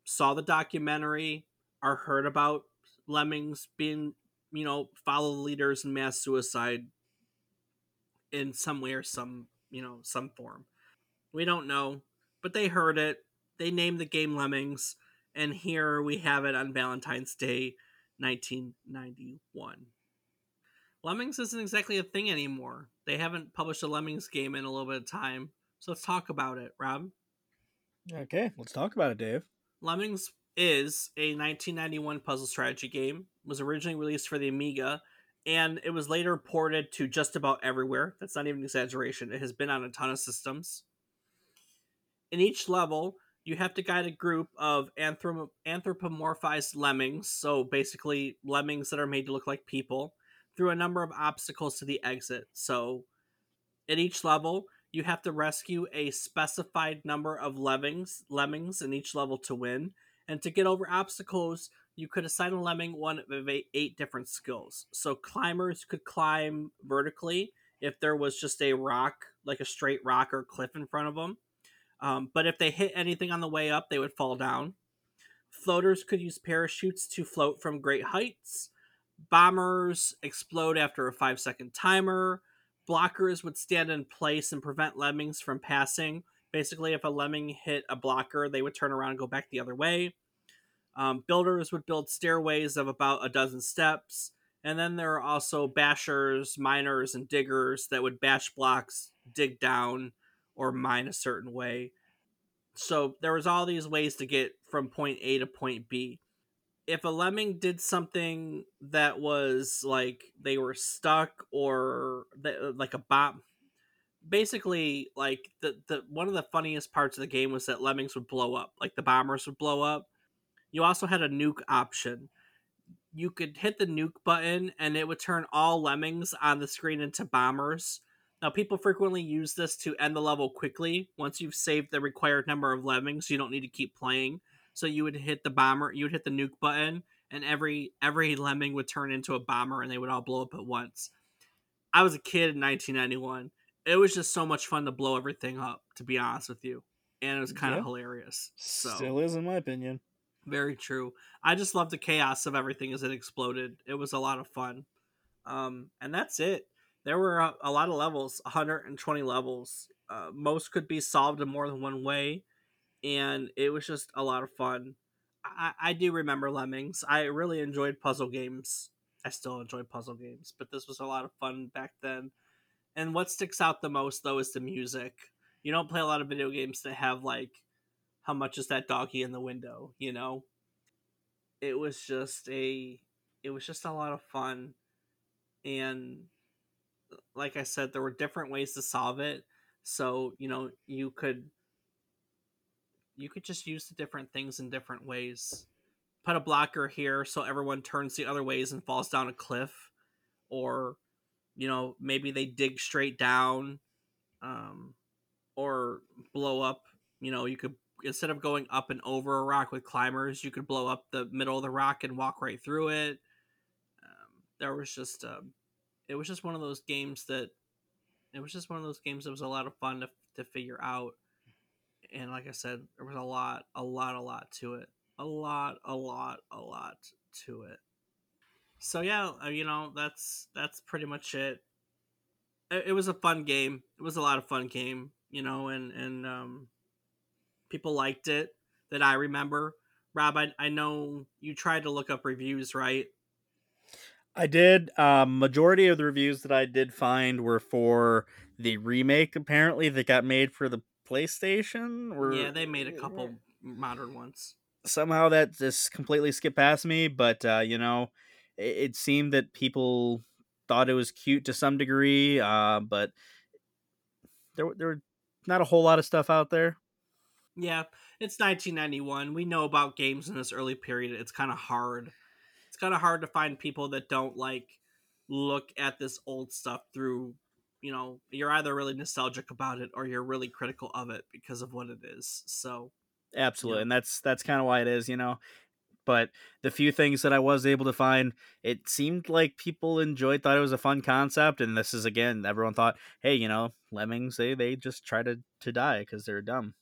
[SPEAKER 1] saw the documentary or heard about lemmings being you know follow leaders in mass suicide in some way or some you know, some form. We don't know, but they heard it. They named the game Lemmings, and here we have it on Valentine's Day, 1991. Lemmings isn't exactly a thing anymore. They haven't published a Lemmings game in a little bit of time. So let's talk about it, Rob.
[SPEAKER 2] Okay, let's talk about it, Dave.
[SPEAKER 1] Lemmings is a 1991 puzzle strategy game. It was originally released for the Amiga and it was later ported to just about everywhere. That's not even exaggeration. It has been on a ton of systems. In each level, you have to guide a group of anthrop- anthropomorphized lemmings, so basically lemmings that are made to look like people, through a number of obstacles to the exit. So, at each level, you have to rescue a specified number of lemmings, lemmings in each level to win. And to get over obstacles, you could assign a lemming one of eight, different skills. So climbers could climb vertically if there was just a rock, like a straight rock or cliff in front of them. Um, but if they hit anything on the way up, they would fall down. Floaters could use parachutes to float from great heights. Bombers explode after a five second timer. Blockers would stand in place and prevent lemmings from passing. Basically, if a lemming hit a blocker, they would turn around and go back the other way. Um, builders would build stairways of about a dozen steps. And then there are also bashers, miners, and diggers that would bash blocks, dig down, or mine a certain way. So there was all these ways to get from point A to point B. If a lemming did something that was like they were stuck or uh, like a bomb, basically like the the one of the funniest parts of the game was that lemmings would blow up, like the bombers would blow up you also had a nuke option. You could hit the nuke button and it would turn all lemmings on the screen into bombers. Now, people frequently use this to end the level quickly. Once you've saved the required number of lemmings, you don't need to keep playing. So you would hit the bomber, you would hit the nuke button, and every every lemming would turn into a bomber, and they would all blow up at once. I was a kid in 1991. It was just so much fun to blow everything up, to be honest with you, and it was kind yeah. of hilarious. So
[SPEAKER 2] still is, in my opinion.
[SPEAKER 1] Very true. I just love the chaos of everything as it exploded. It was a lot of fun. Um, and that's it. There were a, a lot of levels, 120 levels. Uh, most could be solved in more than one way, and it was just a lot of fun. I, I do remember Lemmings. I really enjoyed puzzle games. I still enjoy puzzle games, but this was a lot of fun back then. And what sticks out the most, though, is the music. You don't play a lot of video games that have like how much is that doggy in the window you know it was just a it was just a lot of fun and like i said there were different ways to solve it so you know you could you could just use the different things in different ways put a blocker here so everyone turns the other ways and falls down a cliff or you know maybe they dig straight down um, or blow up you know you could instead of going up and over a rock with climbers, you could blow up the middle of the rock and walk right through it. Um, there was just, um, it was just one of those games that, it was just one of those games that was a lot of fun to, to figure out. And like I said, there was a lot, a lot, a lot to it. A lot, a lot, a lot to it. So yeah, uh, you know that's that's pretty much it. it. It was a fun game. It was a lot of fun game, you know, and and um, people liked it that I remember. Rob, I, I know you tried to look up reviews, right?
[SPEAKER 2] I did. Um, majority of the reviews that I did find were for the remake. Apparently, that got made for the PlayStation. Or
[SPEAKER 1] yeah, they made a couple modern ones.
[SPEAKER 2] Somehow that just completely skipped past me. But uh, you know, it, it, seemed that people thought it was cute to some degree. Uh, but there, there were not a whole lot of stuff out there.
[SPEAKER 1] Yeah, it's 1991. We know about games in this early period. It's kind of hard. It's kind of hard to find people that don't like look at this old stuff through you know you're either really nostalgic about it or you're really critical of it because of what it is so
[SPEAKER 2] absolutely yeah. and that's that's kind of why it is you know but the few things that i was able to find it seemed like people enjoyed thought it was a fun concept and this is again everyone thought hey you know lemmings they they just try to to die because they're dumb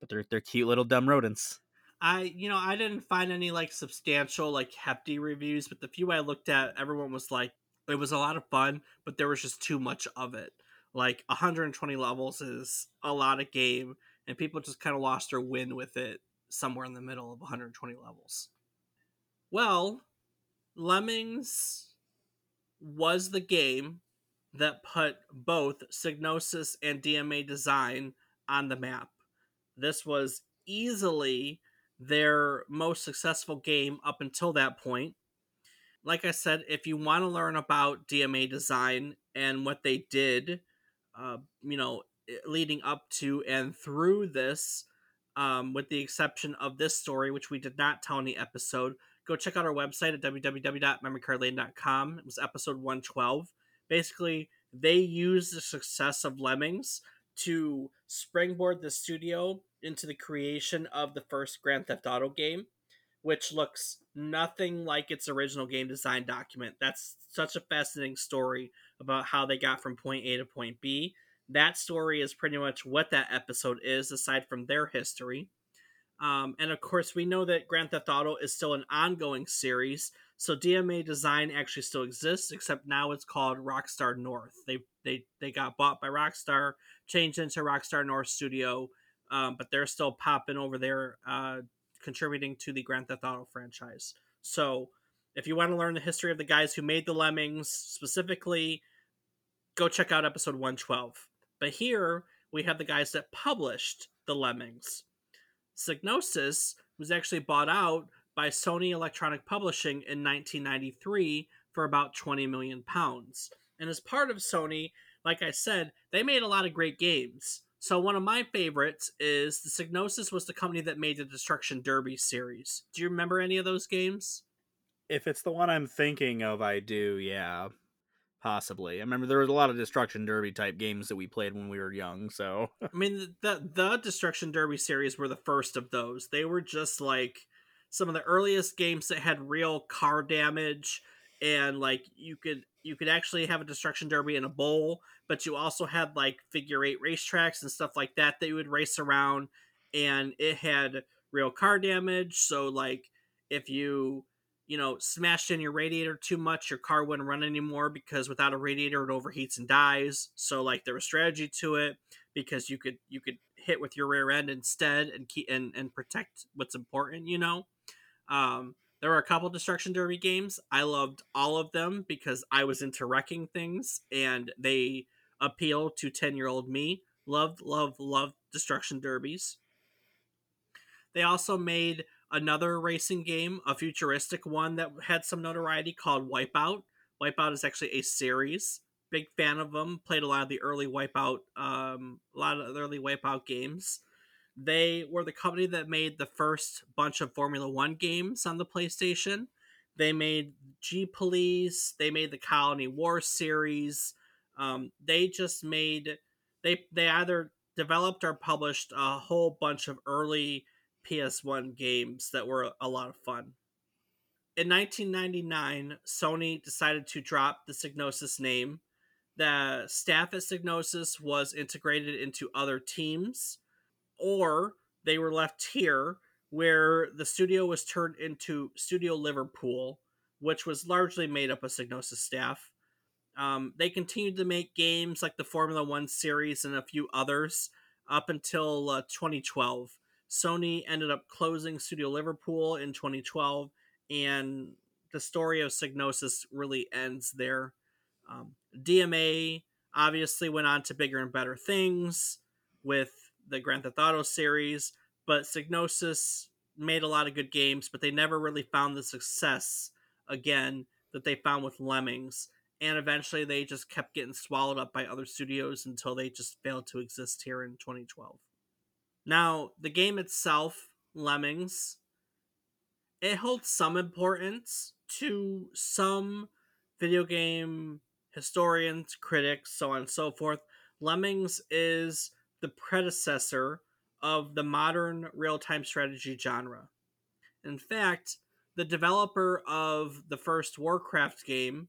[SPEAKER 2] but they're they're cute little dumb rodents.
[SPEAKER 1] I you know I didn't find any like substantial like hefty reviews, but the few I looked at, everyone was like it was a lot of fun, but there was just too much of it. Like 120 levels is a lot of game, and people just kind of lost their win with it somewhere in the middle of 120 levels. Well, Lemmings was the game that put both Psygnosis and DMA Design on the map. This was easily their most successful game up until that point. Like I said, if you want to learn about DMA design and what they did, uh, you know, leading up to and through this, um, with the exception of this story, which we did not tell in the episode, go check out our website at www.memorycardlane.com. It was episode 112. Basically, they used the success of Lemmings to springboard the studio into the creation of the first Grand Theft Auto game, which looks nothing like its original game design document. That's such a fascinating story about how they got from point A to point B. That story is pretty much what that episode is, aside from their history. Um, and of course, we know that Grand Theft Auto is still an ongoing series, so DMA Design actually still exists, except now it's called Rockstar North. They they they got bought by Rockstar, changed into Rockstar North Studio, um, but they're still popping over there, uh, contributing to the Grand Theft Auto franchise. So, if you want to learn the history of the guys who made the Lemmings specifically, go check out episode 112. But here we have the guys that published the Lemmings. Psygnosis was actually bought out by Sony Electronic Publishing in 1993 for about 20 million pounds. And as part of Sony, like I said, they made a lot of great games. So one of my favorites is the Psygnosis was the company that made the Destruction Derby series. Do you remember any of those games?
[SPEAKER 2] If it's the one I'm thinking of, I do. Yeah, possibly. I remember there was a lot of Destruction Derby type games that we played when we were young. So
[SPEAKER 1] I mean, the the Destruction Derby series were the first of those. They were just like some of the earliest games that had real car damage and like you could you could actually have a destruction derby in a bowl, but you also had like figure eight racetracks and stuff like that that you would race around, and it had real car damage. So like if you you know smashed in your radiator too much, your car wouldn't run anymore because without a radiator it overheats and dies. So like there was strategy to it because you could you could hit with your rear end instead and keep and and protect what's important. You know. Um, there were a couple Destruction Derby games. I loved all of them because I was into wrecking things and they appeal to 10 year old me. Loved, loved, loved Destruction Derbies. They also made another racing game, a futuristic one that had some notoriety called Wipeout. Wipeout is actually a series. Big fan of them. Played a lot of the early Wipeout, um, a lot of the early Wipeout games. They were the company that made the first bunch of Formula One games on the PlayStation. They made G Police. They made the Colony War series. Um, they just made they they either developed or published a whole bunch of early PS1 games that were a lot of fun. In 1999, Sony decided to drop the Psygnosis name. The staff at Psygnosis was integrated into other teams or they were left here where the studio was turned into Studio Liverpool, which was largely made up of Psygnosis staff. Um, they continued to make games like the Formula One series and a few others up until uh, 2012. Sony ended up closing Studio Liverpool in 2012, and the story of Psygnosis really ends there. Um, DMA obviously went on to bigger and better things with the Grand Theft Auto series, but Psygnosis made a lot of good games, but they never really found the success again that they found with Lemmings. And eventually they just kept getting swallowed up by other studios until they just failed to exist here in 2012. Now, the game itself, Lemmings, it holds some importance to some video game historians, critics, so on and so forth. Lemmings is the predecessor of the modern real time strategy genre. In fact, the developer of the first Warcraft game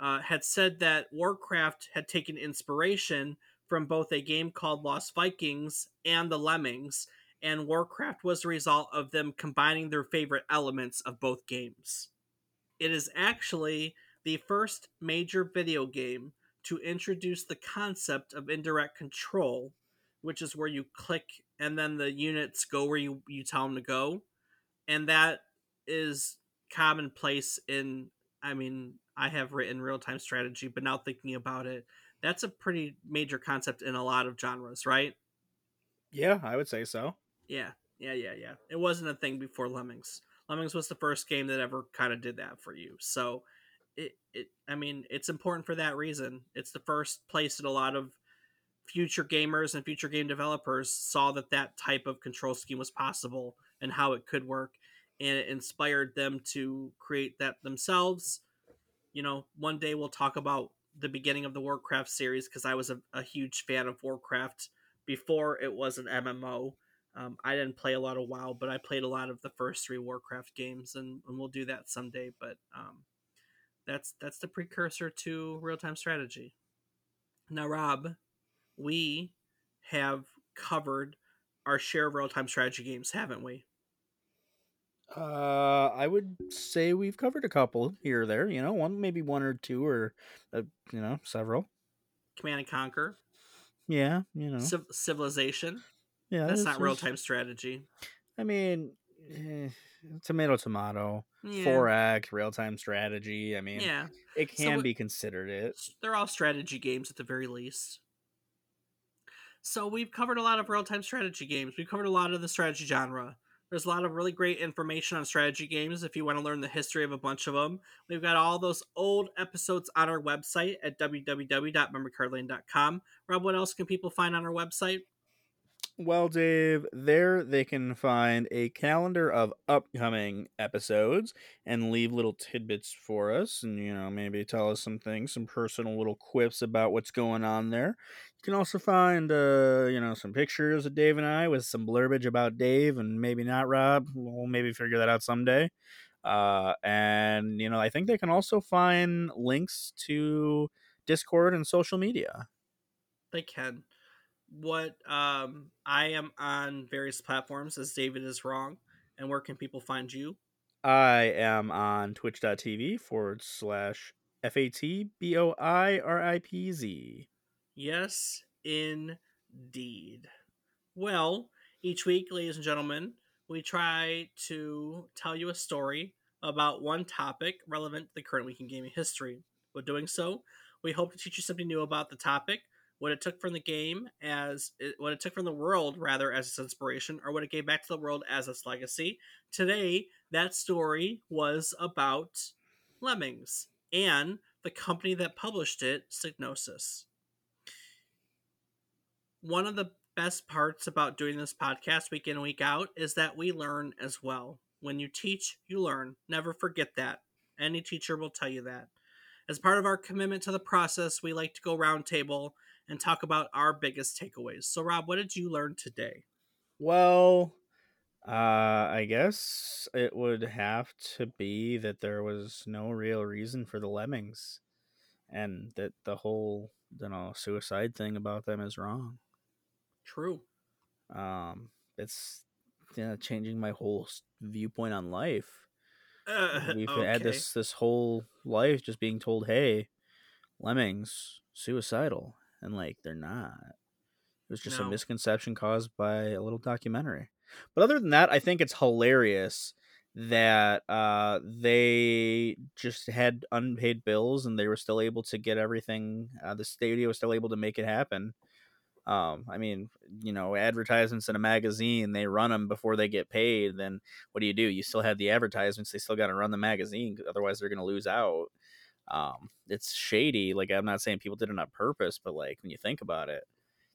[SPEAKER 1] uh, had said that Warcraft had taken inspiration from both a game called Lost Vikings and the Lemmings, and Warcraft was the result of them combining their favorite elements of both games. It is actually the first major video game to introduce the concept of indirect control, which is where you click and then the units go where you, you tell them to go. And that is commonplace in, I mean, I have written real time strategy, but now thinking about it, that's a pretty major concept in a lot of genres, right?
[SPEAKER 2] Yeah, I would say so.
[SPEAKER 1] Yeah, yeah, yeah, yeah. It wasn't a thing before Lemmings. Lemmings was the first game that ever kind of did that for you. So, it, it, I mean, it's important for that reason. It's the first place that a lot of future gamers and future game developers saw that that type of control scheme was possible and how it could work, and it inspired them to create that themselves. You know, one day we'll talk about the beginning of the Warcraft series because I was a, a, huge fan of Warcraft before it was an MMO. Um, I didn't play a lot of WoW, but I played a lot of the first three Warcraft games, and, and we'll do that someday. But um, that's that's the precursor to real time strategy. Now, Rob, we have covered our share of real time strategy games, haven't we?
[SPEAKER 2] Uh, I would say we've covered a couple here or there. You know, one maybe one or two, or uh, you know, several.
[SPEAKER 1] Command and Conquer.
[SPEAKER 2] Yeah, you know,
[SPEAKER 1] Civ- Civilization.
[SPEAKER 2] yeah,
[SPEAKER 1] That's not real time strategy.
[SPEAKER 2] I mean, eh, tomato, tomato,
[SPEAKER 1] Yeah.
[SPEAKER 2] four act, real time strategy. I mean,
[SPEAKER 1] Yeah,
[SPEAKER 2] it can
[SPEAKER 1] we-
[SPEAKER 2] be considered it.
[SPEAKER 1] they're all strategy games at the very least. So we've covered a lot of real time strategy games. We've covered a lot of the strategy genre. There's a lot of really great information on strategy games if you want to learn the history of a bunch of them. We've got all those old episodes on our website at www.memorycardlane.com. Rob, what else can people find on our website?
[SPEAKER 2] Well, Dave, there they can find a calendar of upcoming episodes and leave little tidbits for us and, you know, maybe tell us some things, some personal little quips about what's going on there. You can also find, uh, you know, some pictures of Dave and I with some blurbage about Dave and maybe not Rob. We'll maybe figure that out someday. Uh, and, you know, I think they can also find links to Discord and social media.
[SPEAKER 1] They can. What um, I am on various platforms as David is wrong. And where can people find you?
[SPEAKER 2] I am on twitch.tv forward slash F A T B O I R I P Z.
[SPEAKER 1] Yes, indeed. Well, each week, ladies and gentlemen, we try to tell you a story about one topic relevant to the current week in gaming history. With doing so, we hope to teach you something new about the topic, what it took from the game as eh, what it took from the world rather as its inspiration, or what it gave back to the world as its legacy. Today, that story was about Lemmings and the company that published it, Psygnosis one of the best parts about doing this podcast week in week out is that we learn as well. When you teach, you learn. Never forget that. Any teacher will tell you that. As part of our commitment to the process, we like to go roundtable and talk about our biggest takeaways. So, Rob, what did you learn today?
[SPEAKER 2] Well, uh, I guess it would have to be that there was no real reason for the lemmings and that the whole, you know, suicide thing about them is wrong.
[SPEAKER 1] True.
[SPEAKER 2] Um, it's yeah, changing my whole viewpoint on life.
[SPEAKER 1] Uh,
[SPEAKER 2] We've
[SPEAKER 1] okay.
[SPEAKER 2] had this this whole life just being told, "Hey, lemmings suicidal," and like they're not. It was just
[SPEAKER 1] No.
[SPEAKER 2] a misconception caused by a little documentary. But other than that, I think it's hilarious that uh, they just had unpaid bills and they were still able to get everything. Uh, the studio was still able to make it happen. Um, I mean, you know, advertisements in a magazine, they run them before they get paid. Then what do you do? You still have the advertisements. They still got to run the magazine. Otherwise, they're going to lose out. Um, it's shady. Like, I'm not saying people did it on purpose, but like, when you think about it,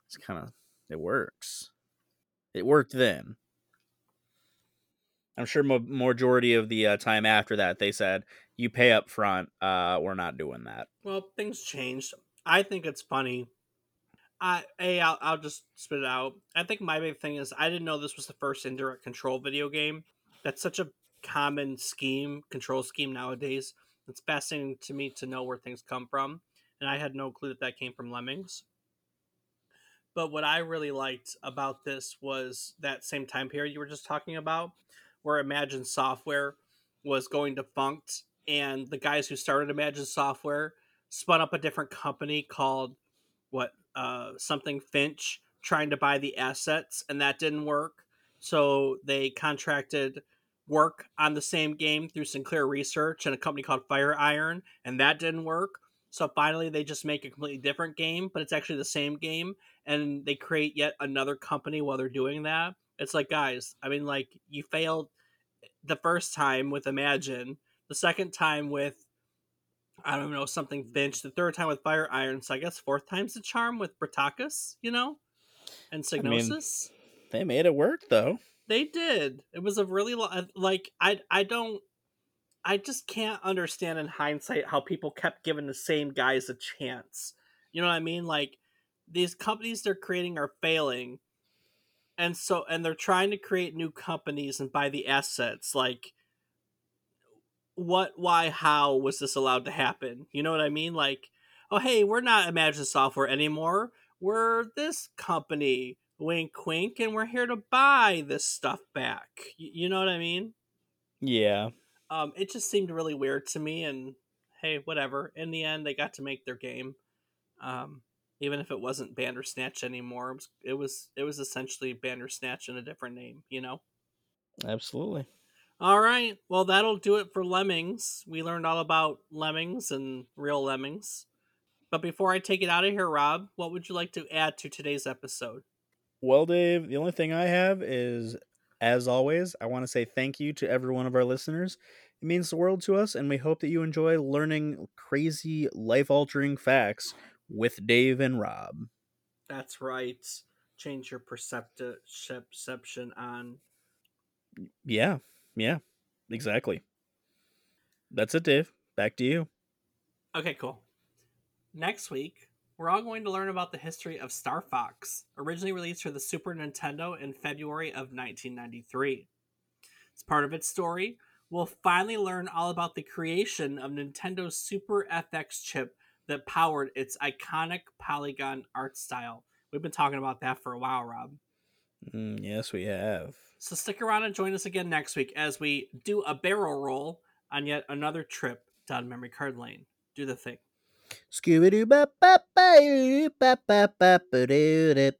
[SPEAKER 2] it's kind of, it works. It worked then. I'm sure majority of the uh, time after that, they said, you pay up front. Uh, we're not doing that.
[SPEAKER 1] Well, things changed. I think it's funny. I a I'll, I'll just spit it out. I think my big thing is I didn't know this was the first indirect control video game. That's such a common scheme, control scheme nowadays. It's fascinating to me to know where things come from, and I had no clue that that came from Lemmings. But what I really liked about this was that same time period you were just talking about, where Imagine Software was going defunct, and the guys who started Imagine Software spun up a different company called what uh, something Finch, trying to buy the assets, and that didn't work. So they contracted work on the same game through Sinclair Research and a company called Fire Iron, and that didn't work. So finally, they just make a completely different game, but it's actually the same game, and they create yet another company while they're doing that. It's like, guys, I mean, like you failed the first time with Imagine, the second time with I don't know something Finch, the third time with Fire Iron, so I guess fourth time's the charm with Brataccas, you know, and
[SPEAKER 2] I mean- They made it work though.
[SPEAKER 1] They did. It was a really lo- uh, like I I don't I just can't understand in hindsight how people kept giving the same guys a chance. You know what I mean? Like these companies they're creating are failing. And so and they're trying to create new companies and buy the assets like what why how was this allowed to happen? You know what I mean? Like oh hey, we're not Imagine Software anymore. We're this company wink wink and we're here to buy this stuff back. You know what i mean?
[SPEAKER 2] Yeah.
[SPEAKER 1] um it just seemed really weird to me and hey whatever. In the end they got to make their game. Um even if it wasn't bandersnatch anymore it was it was, it was essentially bandersnatch in a different name you know?
[SPEAKER 2] Absolutely.
[SPEAKER 1] all right. Well that'll do it for lemmings. We learned all about lemmings and real lemmings. But before i take it out of here rob what would you like to add to today's episode
[SPEAKER 2] Well, Dave, the only thing I have is, as always, I want to say thank you to every one of our listeners. It means the world to us, and we hope that you enjoy learning crazy, life altering facts with Dave and Rob.
[SPEAKER 1] That's right. Change your percepti- perception on.
[SPEAKER 2] Yeah, yeah, exactly. That's it, Dave. Back to you.
[SPEAKER 1] Okay, cool. Next week, we're all going to learn about the history of Star Fox, originally released for the Super Nintendo in February of 1993. As part of its story, we'll finally learn all about the creation of Nintendo's Super FX chip that powered its iconic polygon art style. We've been talking about that for a while, Rob.
[SPEAKER 2] Mm, yes, we have.
[SPEAKER 1] So stick around and join us again next week as we do a barrel roll on yet another trip down memory card lane. Do the thing.
[SPEAKER 2] Scooby Doo ba ba ba ba ba ba ba doo